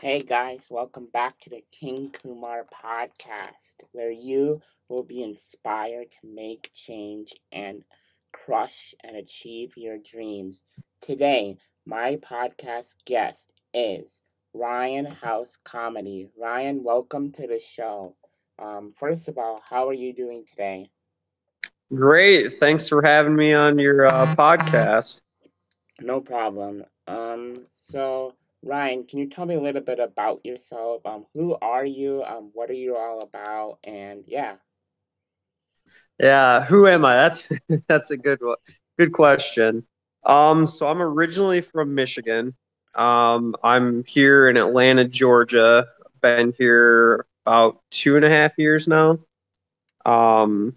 Hey guys, welcome back to the King Kumar podcast, where you will be inspired to make change and crush and achieve your dreams. Today, my podcast guest is Ryan House Comedy. Ryan, welcome to the show. Um, first of all, how are you doing today? Great. Thanks for having me on your uh, podcast. No problem. Um, so Ryan, can you tell me a little bit about yourself? Um, who are you? Um, what are you all about? And yeah. Yeah, who am I? That's that's a good one. Good question. Um, so I'm originally from Michigan. Um, I'm here in Atlanta, Georgia. Been here about two and a half years now. Um,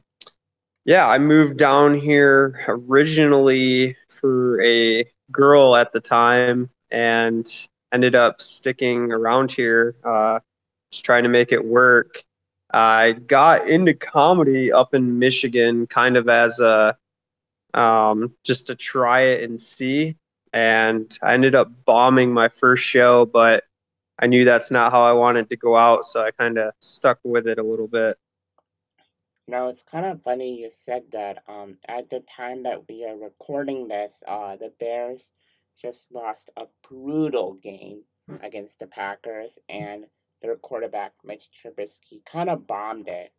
yeah, I moved down here originally for a girl at the time and ended up sticking around here, uh, just trying to make it work. I got into comedy up in Michigan kind of as a um, just to try it and see. And I ended up bombing my first show, but I knew that's not how I wanted to go out, so I kind of stuck with it a little bit. Now it's kind of funny you said that. Um, at the time that we are recording this, uh, the Bears just lost a brutal game against the Packers, and their quarterback Mitch Trubisky kind of bombed it.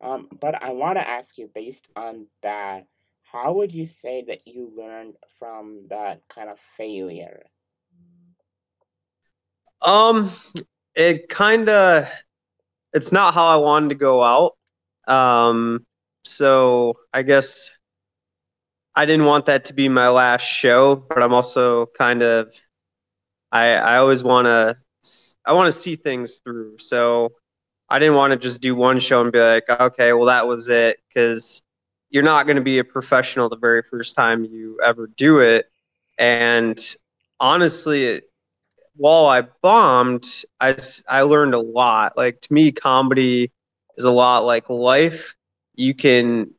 Um, but I want to ask you, based on that, how would you say that you learned from that kind of failure? Um, it kind of, it's not how I wanted to go out. Um, so I guess I didn't want that to be my last show, but I'm also kind of I I always want to I want to see things through. So I didn't want to just do one show and be like, okay, well that was it, because you're not going to be a professional the very first time you ever do it. And honestly, while I bombed, I I learned a lot. Like to me, comedy is a lot like life. You can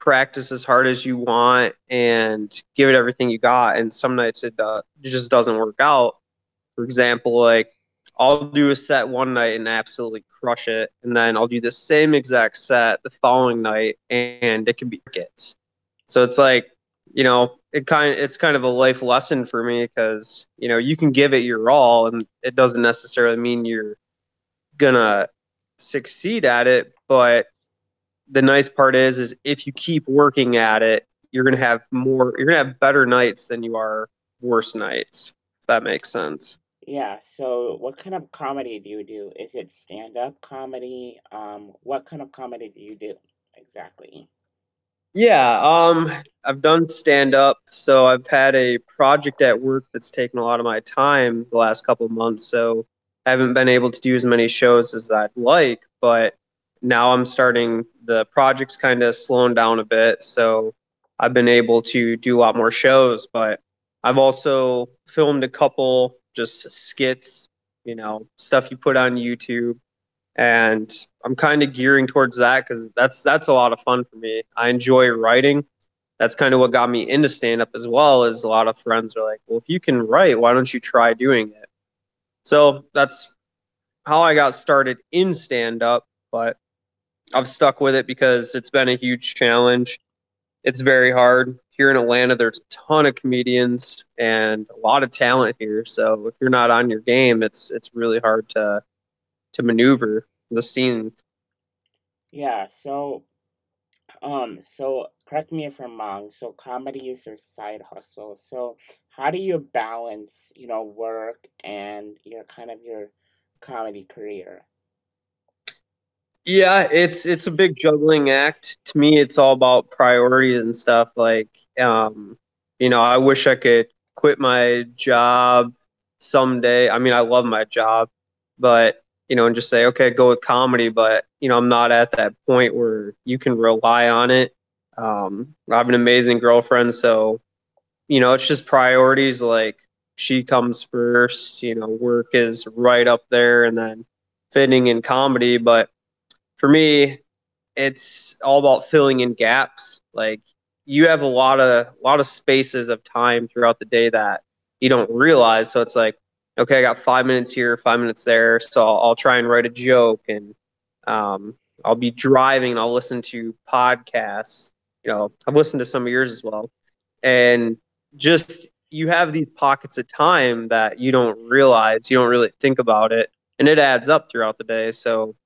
practice as hard as you want and give it everything you got, and some nights it, uh, it just doesn't work out for example, like I'll do a set one night and absolutely crush it, and then I'll do the same exact set the following night, and it can be gets. So it's like, you know, it kind of, it's kind of a life lesson for me because you know you can give it your all, and it doesn't necessarily mean you're gonna succeed at it, but the nice part is is if you keep working at it, you're gonna have more, you're gonna have better nights than you are worse nights. If that makes sense. Yeah, so what kind of comedy do you do? Is it stand-up comedy? Um, what kind of comedy do you do exactly? Yeah, um, I've done stand up, so I've had a project at work that's taken a lot of my time the last couple of months, so I haven't been able to do as many shows as I'd like, but now I'm starting the project's kind of slowing down a bit, so I've been able to do a lot more shows, but I've also filmed a couple just skits, you know, stuff you put on YouTube. And I'm kind of gearing towards that because that's that's a lot of fun for me. I enjoy writing. That's kind of what got me into stand up as well. As a lot of friends are like, "Well, if you can write, why don't you try doing it?" So that's how I got started in stand up. But I've stuck with it because it's been a huge challenge. It's very hard here in Atlanta, there's a ton of comedians and a lot of talent here. So if you're not on your game, it's it's really hard to to maneuver the scene. Yeah. So, um, so correct me if I'm wrong. So comedy is your side hustle. So how do you balance, you know, work and your kind of your comedy career? Yeah, it's it's a big juggling act. To me, it's all about priorities and stuff. Like um, you know, I wish I could quit my job someday. I mean, I love my job, but you know, and just say, okay, go with comedy. But you know, I'm not at that point where you can rely on it. Um, I have an amazing girlfriend, so you know, it's just priorities. Like she comes first. You know, work is right up there, and then fitting in comedy. But for me, it's all about filling in gaps. Like you have a lot of a lot of spaces of time throughout the day that you don't realize. So it's like, okay, I got five minutes here, five minutes there, so I'll, I'll try and write a joke, and um, I'll be driving and I'll listen to podcasts. You know, I've listened to some of yours as well, and just you have these pockets of time that you don't realize, you don't really think about it, and it adds up throughout the day. So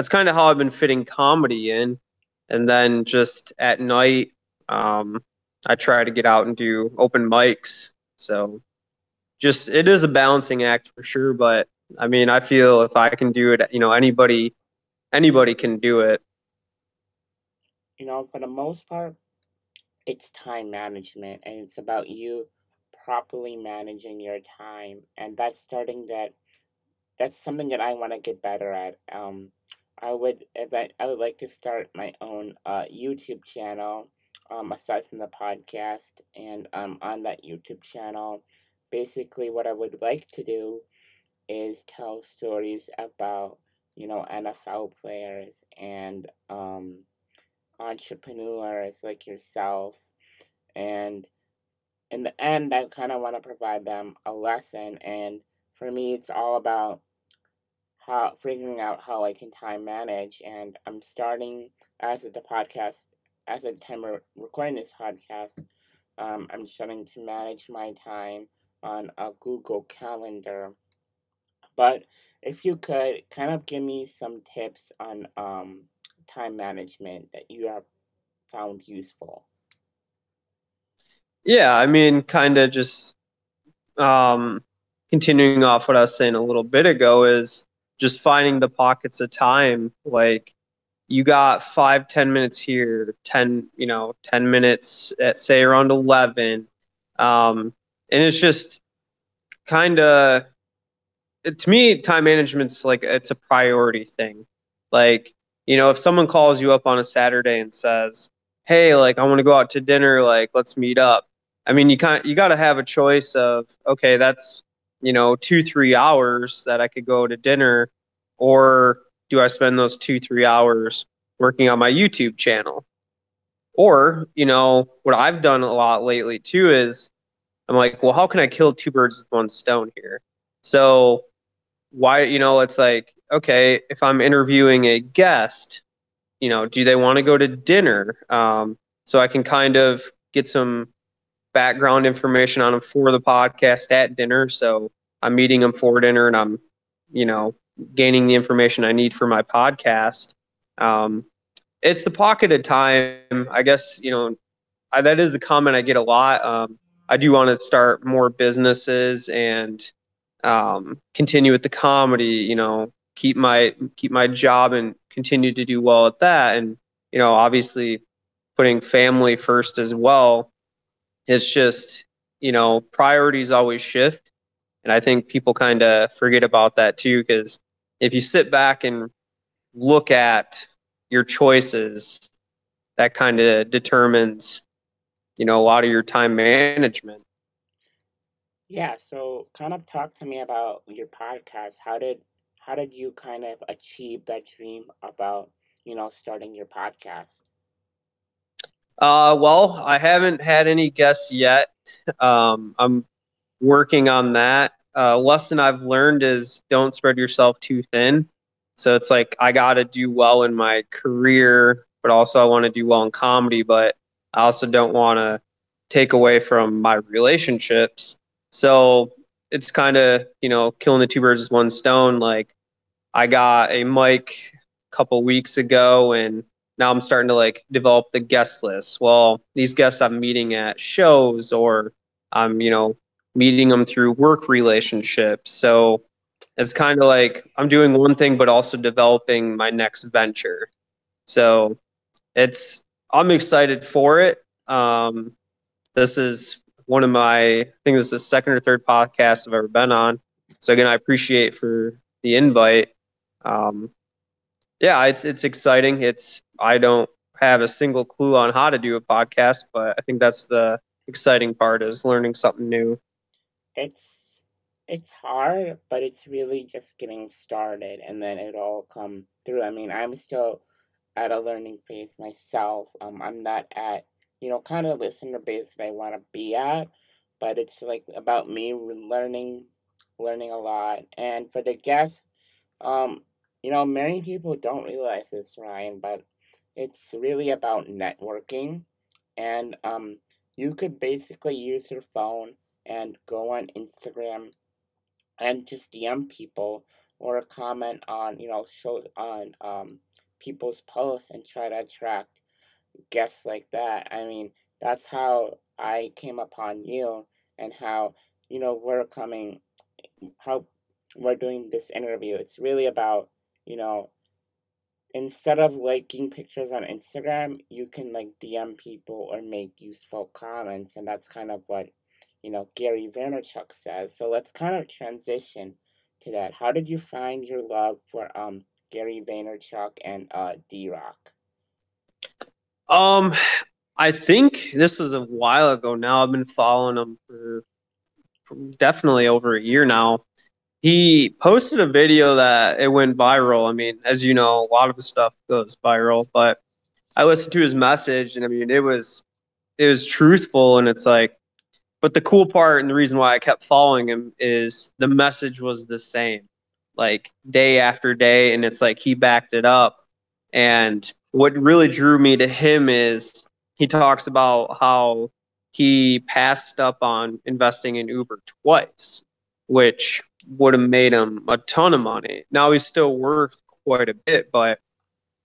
that's kind of how I've been fitting comedy in, and then just at night, um, I try to get out and do open mics. So just it is a balancing act for sure, but I mean, I feel if I can do it, you know, anybody anybody can do it. You know, for the most part, it's time management and it's about you properly managing your time and that's starting that that's something that I want to get better at. Um, I would I would like to start my own uh, YouTube channel um, aside from the podcast and um, on that YouTube channel. Basically what I would like to do is tell stories about you know NFL players and um, entrepreneurs like yourself. And in the end I kind of want to provide them a lesson and for me it's all about how figuring out how I can time manage and I'm starting as the podcast as a time recording this podcast um, I'm starting to manage my time on a Google Calendar. But if you could kind of give me some tips on um, time management that you have found useful. Yeah, I mean, kind of just um, continuing off what I was saying a little bit ago is just finding the pockets of time. Like you got five, ten minutes here, ten, you know, ten minutes at say around eleven. Um, and it's just kind of to me time management's like it's a priority thing like you know if someone calls you up on a saturday and says hey like i want to go out to dinner like let's meet up i mean you kind you got to have a choice of okay that's you know two three hours that i could go to dinner or do i spend those two three hours working on my youtube channel or you know what i've done a lot lately too is I'm like, well, how can I kill two birds with one stone here? So why, you know, it's like, okay, if I'm interviewing a guest, you know, do they want to go to dinner? Um, so I can kind of get some background information on them for the podcast at dinner. So I'm meeting them for dinner and I'm, you know, gaining the information I need for my podcast. Um, it's the pocketed time. I guess, you know, I, that is the comment I get a lot. Um, I do want to start more businesses and um, continue with the comedy. You know, keep my keep my job and continue to do well at that. And you know, obviously, putting family first as well. It's just you know priorities always shift, and I think people kind of forget about that too. Because if you sit back and look at your choices, that kind of determines you know a lot of your time management. Yeah so kind of talk to me about your podcast. How did how did you kind of achieve that dream about you know starting your podcast uh well i haven't had any guests yet um i'm working on that uh lesson i've learned is don't spread yourself too thin so it's like i gotta do well in my career but also i want to do well in comedy but I also don't want to take away from my relationships. So it's kind of, you know, killing the two birds with one stone. Like I got a mic a couple weeks ago and now I'm starting to like develop the guest list. Well, these guests I'm meeting at shows or I'm, you know, meeting them through work relationships. So it's kind of like I'm doing one thing, but also developing my next venture. So it's I'm excited for it. Um, this is one of my, I think this is the second or third podcast I've ever been on. So again, I appreciate for the invite. Um, yeah, it's it's exciting. It's I don't have a single clue on how to do a podcast, but I think that's the exciting part is learning something new. It's it's hard, but it's really just getting started, and then it all come through. I mean, I'm still at a learning phase myself. Um, I'm not at, you know, kind of listener base that I want to be at, but it's like about me learning learning a lot. And for the guests, um, you know, many people don't realize this, Ryan, but it's really about networking. And um, you could basically use your phone and go on Instagram and just DM people or comment on, you know, show on um, people's posts and try to attract guests like that. I mean, that's how I came upon you and how, you know, we're coming, how we're doing this interview. It's really about, you know, instead of liking pictures on Instagram, you can like DM people or make useful comments. And that's kind of what, you know, Gary Vaynerchuk says. So let's kind of transition to that. How did you find your love for um Gary Vaynerchuk and uh D Rock? Um, I think this is a while ago now. I've been following him for, for definitely over a year now. He posted a video that it went viral. I mean, as you know, a lot of the stuff goes viral, but I listened to his message and I mean, it was it was truthful and it's like but the cool part and the reason why I kept following him is the message was the same. Like day after day and it's like he backed it up and what really drew me to him is he talks about how he passed up on investing in Uber twice, which would have made him a ton of money. Now he's still worth quite a bit, but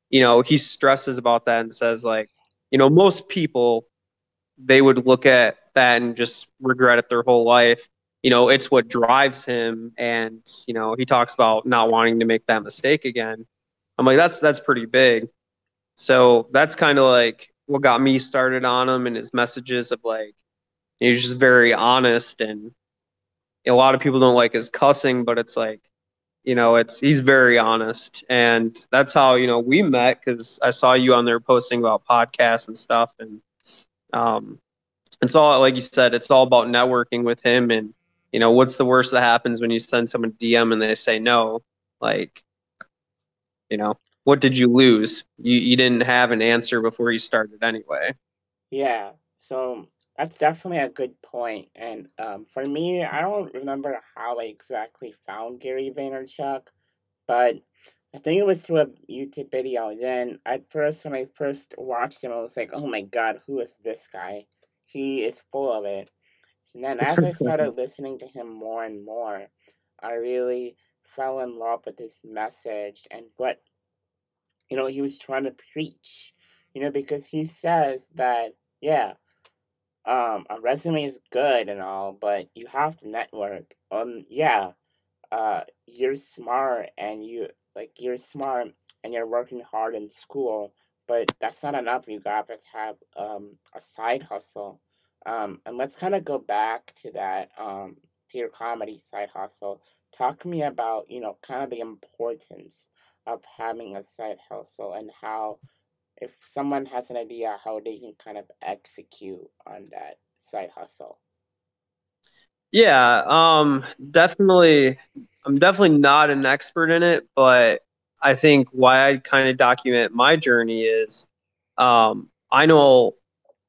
you know, he stresses about that and says like, you know, most people they would look at that and just regret it their whole life. You know, it's what drives him and, you know, he talks about not wanting to make that mistake again. I'm like that's that's pretty big. So that's kind of like what got me started on him and his messages of like he's just very honest and a lot of people don't like his cussing, but it's like you know it's he's very honest. And that's how you know we met because i saw you on there posting about podcasts and stuff. And um it's all like you said it's all about networking with him. And you know what's the worst that happens when you send someone dm and they say no? Like you know what did you lose? You you didn't have an answer before you started anyway. Yeah, so that's definitely a good point. And um, for me, I don't remember how I exactly found Gary Vaynerchuk, but I think it was through a YouTube video. And then at first, when I first watched him, I was like, "Oh my god, who is this guy? He is full of it." And then as I started listening to him more and more, I really fell in love with his message and what you know, he was trying to preach, you know, because he says that, yeah, um, a resume is good and all, but you have to network. Um, yeah, uh, you're smart and you, like, you're smart and you're working hard in school, but that's not enough. You got to have, um, a side hustle. Um, and let's kind of go back to that, um, to your comedy side hustle. Talk to me about, you know, kind of the importance of having a side hustle and how if someone has an idea how they can kind of execute on that side hustle yeah um definitely i'm definitely not an expert in it but i think why i kind of document my journey is um i know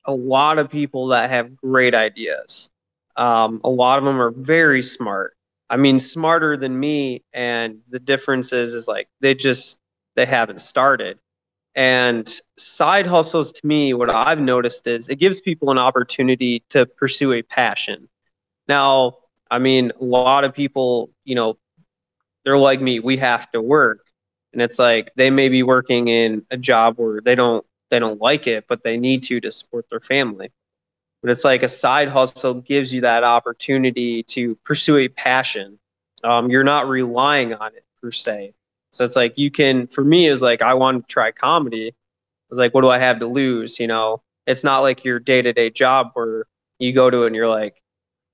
a lot of people that have great ideas um, a lot of them are very smart I mean, smarter than me. And the difference is, is like they just they haven't started. And side hustles to me, what I've noticed is it gives people an opportunity to pursue a passion. Now, I mean, a lot of people, you know, they're like me, we have to work. And it's like they may be working in a job where they don't they don't like it, but they need to to support their family but it's like a side hustle gives you that opportunity to pursue a passion. Um, you're not relying on it per se. So it's like you can, for me, is like I want to try comedy. It's like, what do I have to lose? You know, it's not like your day to day job where you go to it and you're like,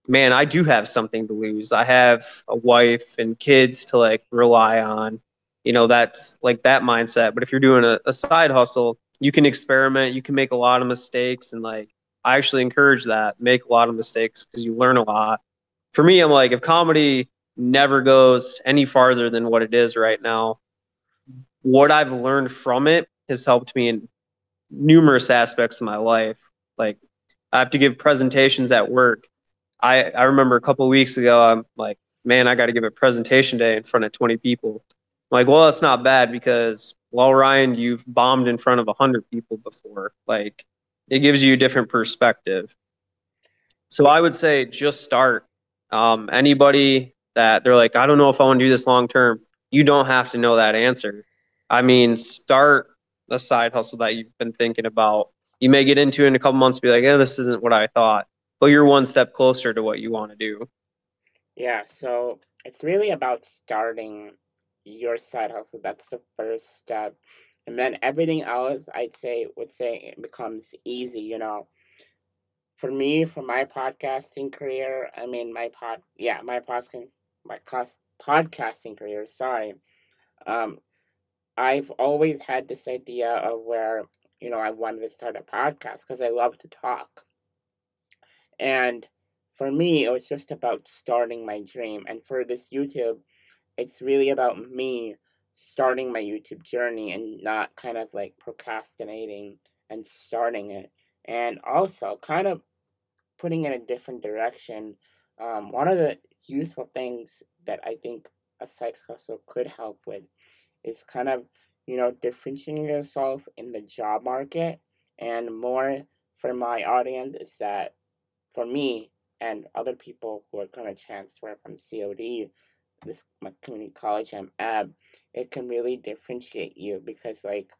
man, I do have something to lose. I have a wife and kids to like rely on. You know, that's like that mindset. But if you're doing a, a side hustle, you can experiment, you can make a lot of mistakes and like I actually encourage that. Make a lot of mistakes because you learn a lot. For me, I'm like, if comedy never goes any farther than what it is right now, what I've learned from it has helped me in numerous aspects of my life. Like, I have to give presentations at work. I, I remember a couple weeks ago, I'm like, man, I got to give a presentation day in front of 20 people. I'm like, well, that's not bad because, well, Ryan, you've bombed in front of 100 people before. Like, it gives you a different perspective. So I would say just start. Um, anybody that they're like, I don't know if I want to do this long term, you don't have to know that answer. I mean, start a side hustle that you've been thinking about. You may get into it in a couple months, be like, yeah, this isn't what I thought, but you're one step closer to what you want to do. Yeah, so it's really about starting your side hustle. That's the first step. And then everything else, I'd say, would say it becomes easy, you know. For me, for my podcasting career, I mean, my pod, yeah, my podcasting, my cost, podcasting career, sorry. Um, I've always had this idea of where, you know, I wanted to start a podcast because I love to talk. And for me, it was just about starting my dream. And for this YouTube, it's really about me starting my YouTube journey and not kind of like procrastinating and starting it. And also kind of putting in a different direction. Um, one of the useful things that I think a side hustle could help with is kind of, you know, differentiating yourself in the job market. And more for my audience is that for me and other people who are going to transfer from COD, this my community college I'm at, it can really differentiate you because like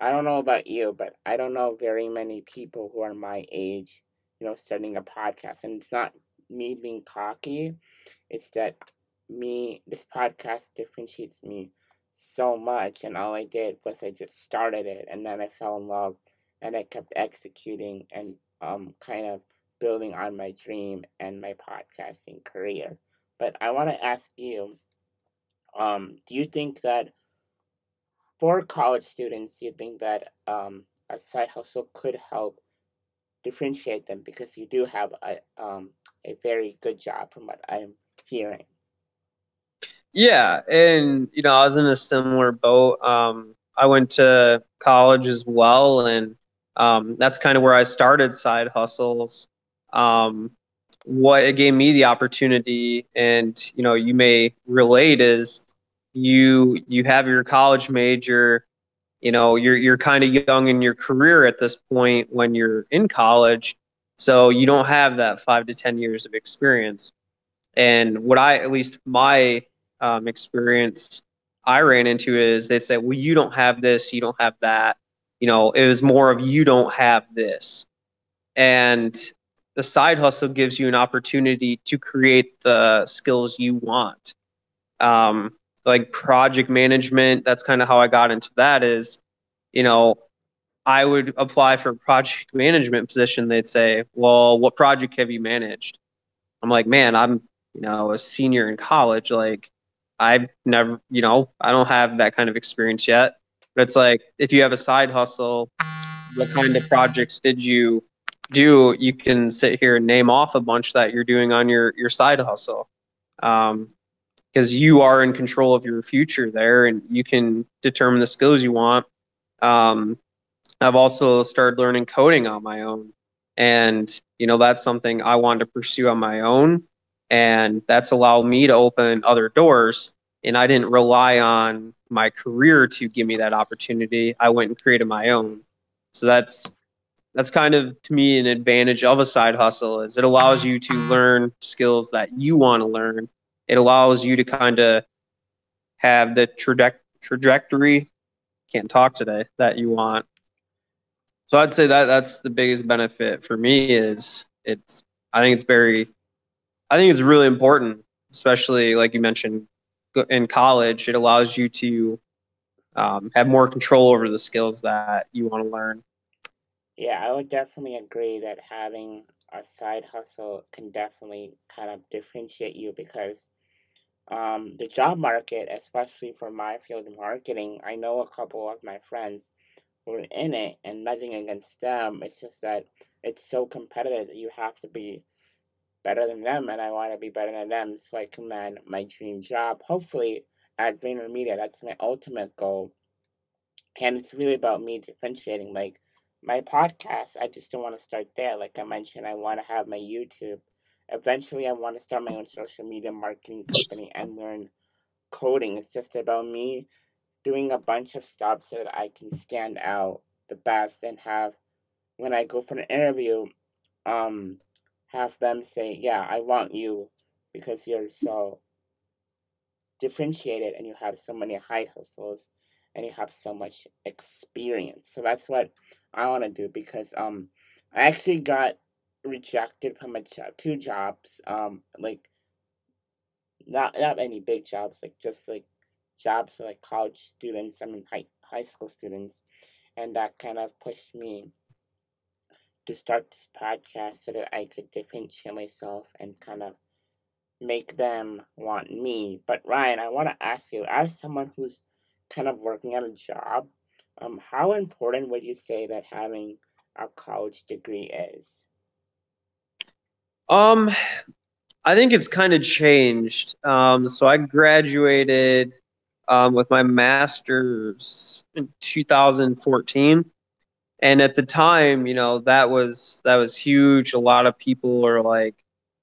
I don't know about you, but I don't know very many people who are my age, you know, starting a podcast. And it's not me being cocky, it's that me, this podcast differentiates me so much. And all I did was I just started it and then I fell in love and I kept executing and um kind of building on my dream and my podcasting career. But I want to ask you, um, do you think that for college students, you think that um, a side hustle could help differentiate them because you do have a um, a very good job from what I'm hearing. Yeah, and you know, I was in a similar boat. Um, I went to college as well, and um, that's kind of where I started side hustles. Um, what it gave me the opportunity, and you know, you may relate is you you have your college major you know you're you're kind of young in your career at this point when you're in college so you don't have that five to ten years of experience. And what i at least my um, experience i ran into is they'd say well you don't have this you don't have that. You know it was more of you don't have this. And the side hustle gives you an opportunity to create the skills you want. Um, like project management that's kind of how i got into that is you know i would apply for a project management position they'd say well what project have you managed? I'm like man i'm you know a senior in college like i've never you know i don't have that kind of experience yet. But it's like if you have a side hustle what kind of projects did you do? You can sit here and name off a bunch that you're doing on your your side hustle. Um, because you are in control of your future there and you can determine the skills you want. Um, I've also started learning coding on my own. And, you know, that's something I wanted to pursue on my own. And that's allowed me to open other doors. And I didn't rely on my career to give me that opportunity. I went and created my own. So that's that's kind of to me an advantage of a side hustle is it allows you to learn skills that you want to learn it allows you to kind of have the traje- trajectory can't talk today that you want so i'd say that that's the biggest benefit for me is it's i think it's very i think it's really important especially like you mentioned in college it allows you to um, have more control over the skills that you want to learn. Yeah i would definitely agree that having a side hustle can definitely kind of differentiate you because um, the job market, especially for my field of marketing, I know a couple of my friends who are in it, and nothing against them. It's just that it's so competitive that you have to be better than them, and I want to be better than them so I can land my dream job. Hopefully, at VaynerMedia, that's my ultimate goal. And it's really about me differentiating. Like my podcast, I just don't want to start there. Like I mentioned, I want to have my YouTube eventually I want to start my own social media marketing company and learn coding. It's just about me doing a bunch of stuff so that I can stand out the best and have when I go for an interview, um, have them say, "Yeah, I want you because you're so differentiated and you have so many high hustles and you have so much experience." So that's what I want to do because um, I actually got rejected from a job, two jobs, um, like not not any big jobs, like just like jobs for like college students, I mean high high school students, and that kind of pushed me to start this podcast so that I could differentiate myself and kind of make them want me. But Ryan, I want to ask you, as someone who's kind of working at a job, um, how important would you say that having a college degree is? Um, I think it's kind of changed. Um, so I graduated um, with my master's in 2014, and at the time, you know, that was that was huge. A lot of people are like,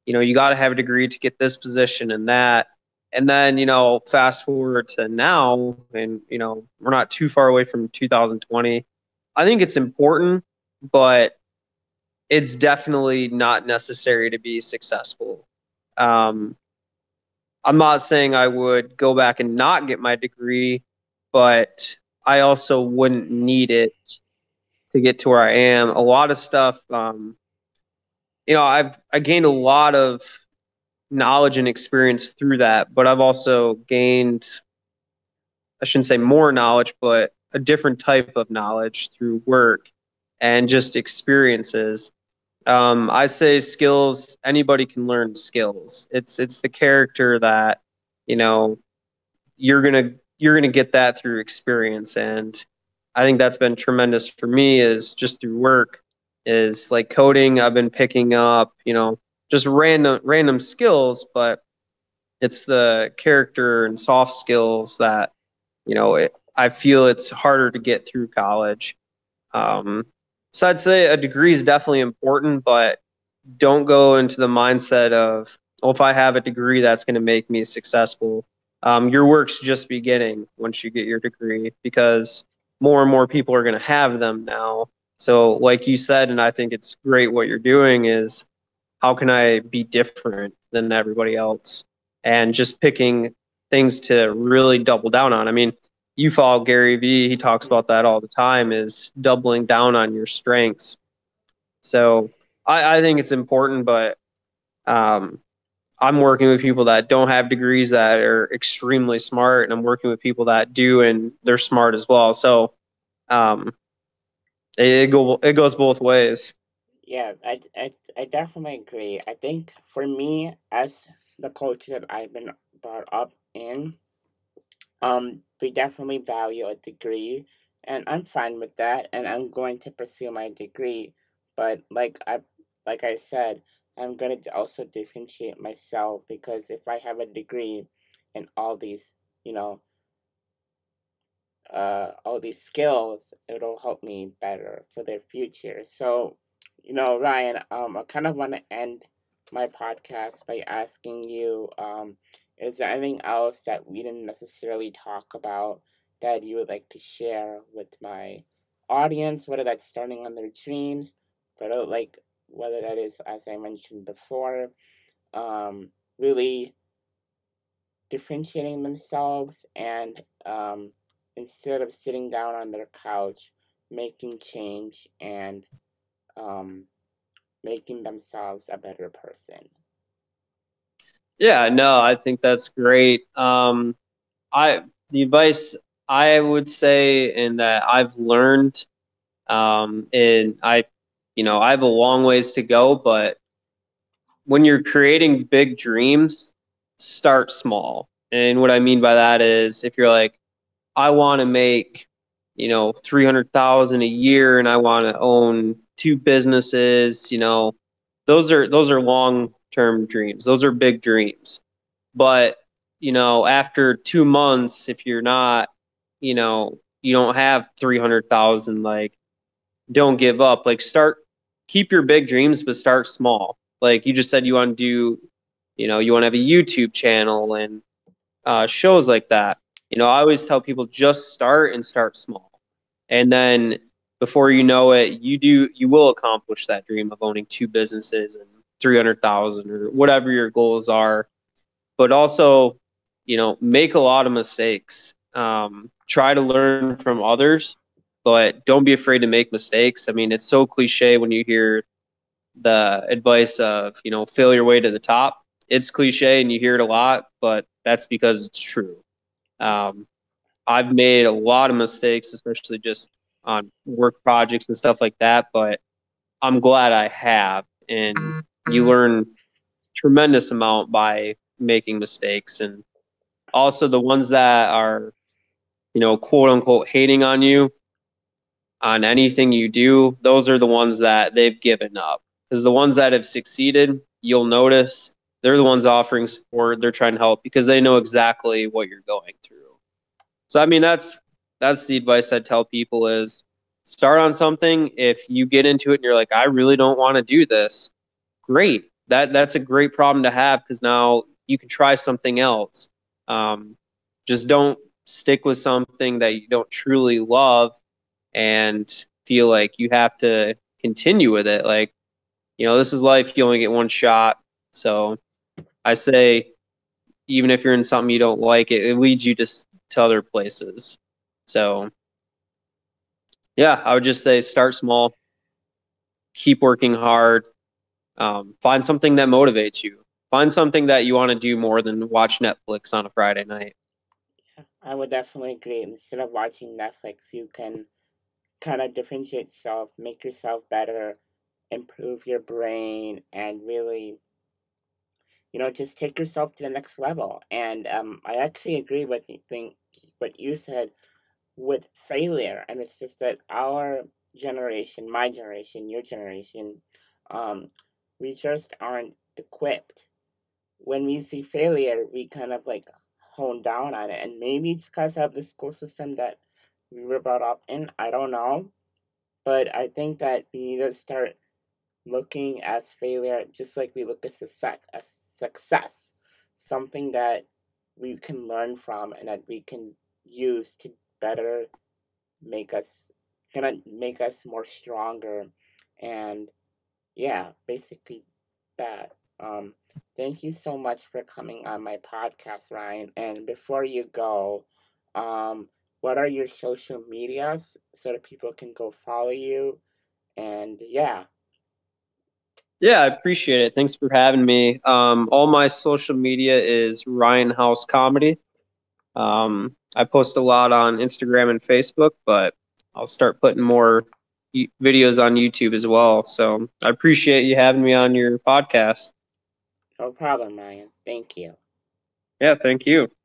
you know, you got to have a degree to get this position and that. And then, you know, fast forward to now, and you know, we're not too far away from 2020. I think it's important, but it's definitely not necessary to be successful. Um, I'm not saying I would go back and not get my degree, but I also wouldn't need it to get to where I am. A lot of stuff, um, you know, I've I gained a lot of knowledge and experience through that, but I've also gained, I shouldn't say more knowledge, but a different type of knowledge through work and just experiences. Um, I say skills. Anybody can learn skills. It's it's the character that you know you're gonna you're gonna get that through experience, and I think that's been tremendous for me. Is just through work. Is like coding. I've been picking up. You know, just random random skills, but it's the character and soft skills that you know it, I feel it's harder to get through college. Um, so I'd say a degree is definitely important, but don't go into the mindset of, well, if I have a degree, that's going to make me successful. Um, your work's just beginning once you get your degree because more and more people are going to have them now. So, like you said, and I think it's great what you're doing is how can I be different than everybody else? And just picking things to really double down on. I mean, you follow Gary Vee, he talks about that all the time is doubling down on your strengths. So I, I think it's important, but um, I'm working with people that don't have degrees that are extremely smart, and I'm working with people that do, and they're smart as well. So um, it, it go it goes both ways. Yeah, I, I, I definitely agree. I think for me, as the culture that I've been brought up in, um, we definitely value a degree, and I'm fine with that, and I'm going to pursue my degree. But like I like I said, I'm gonna also differentiate myself because if I have a degree in all these, you know, uh, all these skills, it'll help me better for their future. So, you know, Ryan, um, I kind of want to end my podcast by asking you, um, is there anything else that we didn't necessarily talk about that you would like to share with my audience, whether that's starting on their dreams, but like whether that is, as I mentioned before, um, really differentiating themselves and um, instead of sitting down on their couch, making change and um, making themselves a better person. Yeah, no, I think that's great. Um, I the advice I would say, and that I've learned, um, and I, you know, I have a long ways to go, but when you're creating big dreams, start small. And what I mean by that is, if you're like, I want to make, you know, three hundred thousand a year, and I want to own two businesses, you know, those are those are long term dreams. Those are big dreams. But, you know, after two months, if you're not, you know, you don't have 300,000, like, don't give up. Like, start, keep your big dreams, but start small. like you just said you want to do you know you want to have a youtube channel and uh, shows like that you know i always tell people just start and start small and then before you know it you do you will accomplish that dream of owning two businesses and 300000 or whatever your goals are. But also you know make a lot of mistakes. Um, try to learn from others but don't be afraid to make mistakes. I mean it's so cliche when you hear the advice of you know fail your way to the top. It's cliche and you hear it a lot but that's because it's true. Um, i've made a lot of mistakes especially just on work projects and stuff like that but i'm glad i have. And you mm-hmm. learn tremendous amount by making mistakes and also the ones that are you know quote unquote hating on you on anything you do those are the ones that they've given up because the ones that have succeeded, you'll notice they're the ones offering support. They're trying to help because they know exactly what you're going through. So I mean, that's that's the advice I tell people is start on something. If you get into it and you're like, I really don't want to do this, great. That that's a great problem to have because now you can try something else. Um, just don't stick with something that you don't truly love and feel like you have to continue with it. Like you know, this is life. You only get one shot. So I say, even if you're in something you don't like, it, it leads you to, to other places. So yeah, I would just say start small, keep working hard, um, find something that motivates you. Find something that you want to do more than watch Netflix on a Friday night. I would definitely agree. Instead of watching Netflix, you can kind of differentiate yourself, make yourself better, improve your brain and really you know just take yourself to the next level and um, i actually agree with think what you said with failure and it's just that our generation my generation your generation um, we just aren't equipped. When we see failure we kind of like hone down on it and maybe it's because of the school system that we were brought up in i don't know. But i think that we need to start looking at failure just like we look at success as success something that we can learn from and that we can use to better make us gonna make us more stronger and yeah basically that um thank you so much for coming on my podcast ryan and before you go um what are your social medias so that people can go follow you and yeah yeah, I appreciate it. Thanks for having me. Um, all my social media is Ryan House Comedy. Um, I post a lot on Instagram and Facebook, but I'll start putting more videos on YouTube as well. So I appreciate you having me on your podcast. No problem, Ryan. Thank you. Yeah, thank you.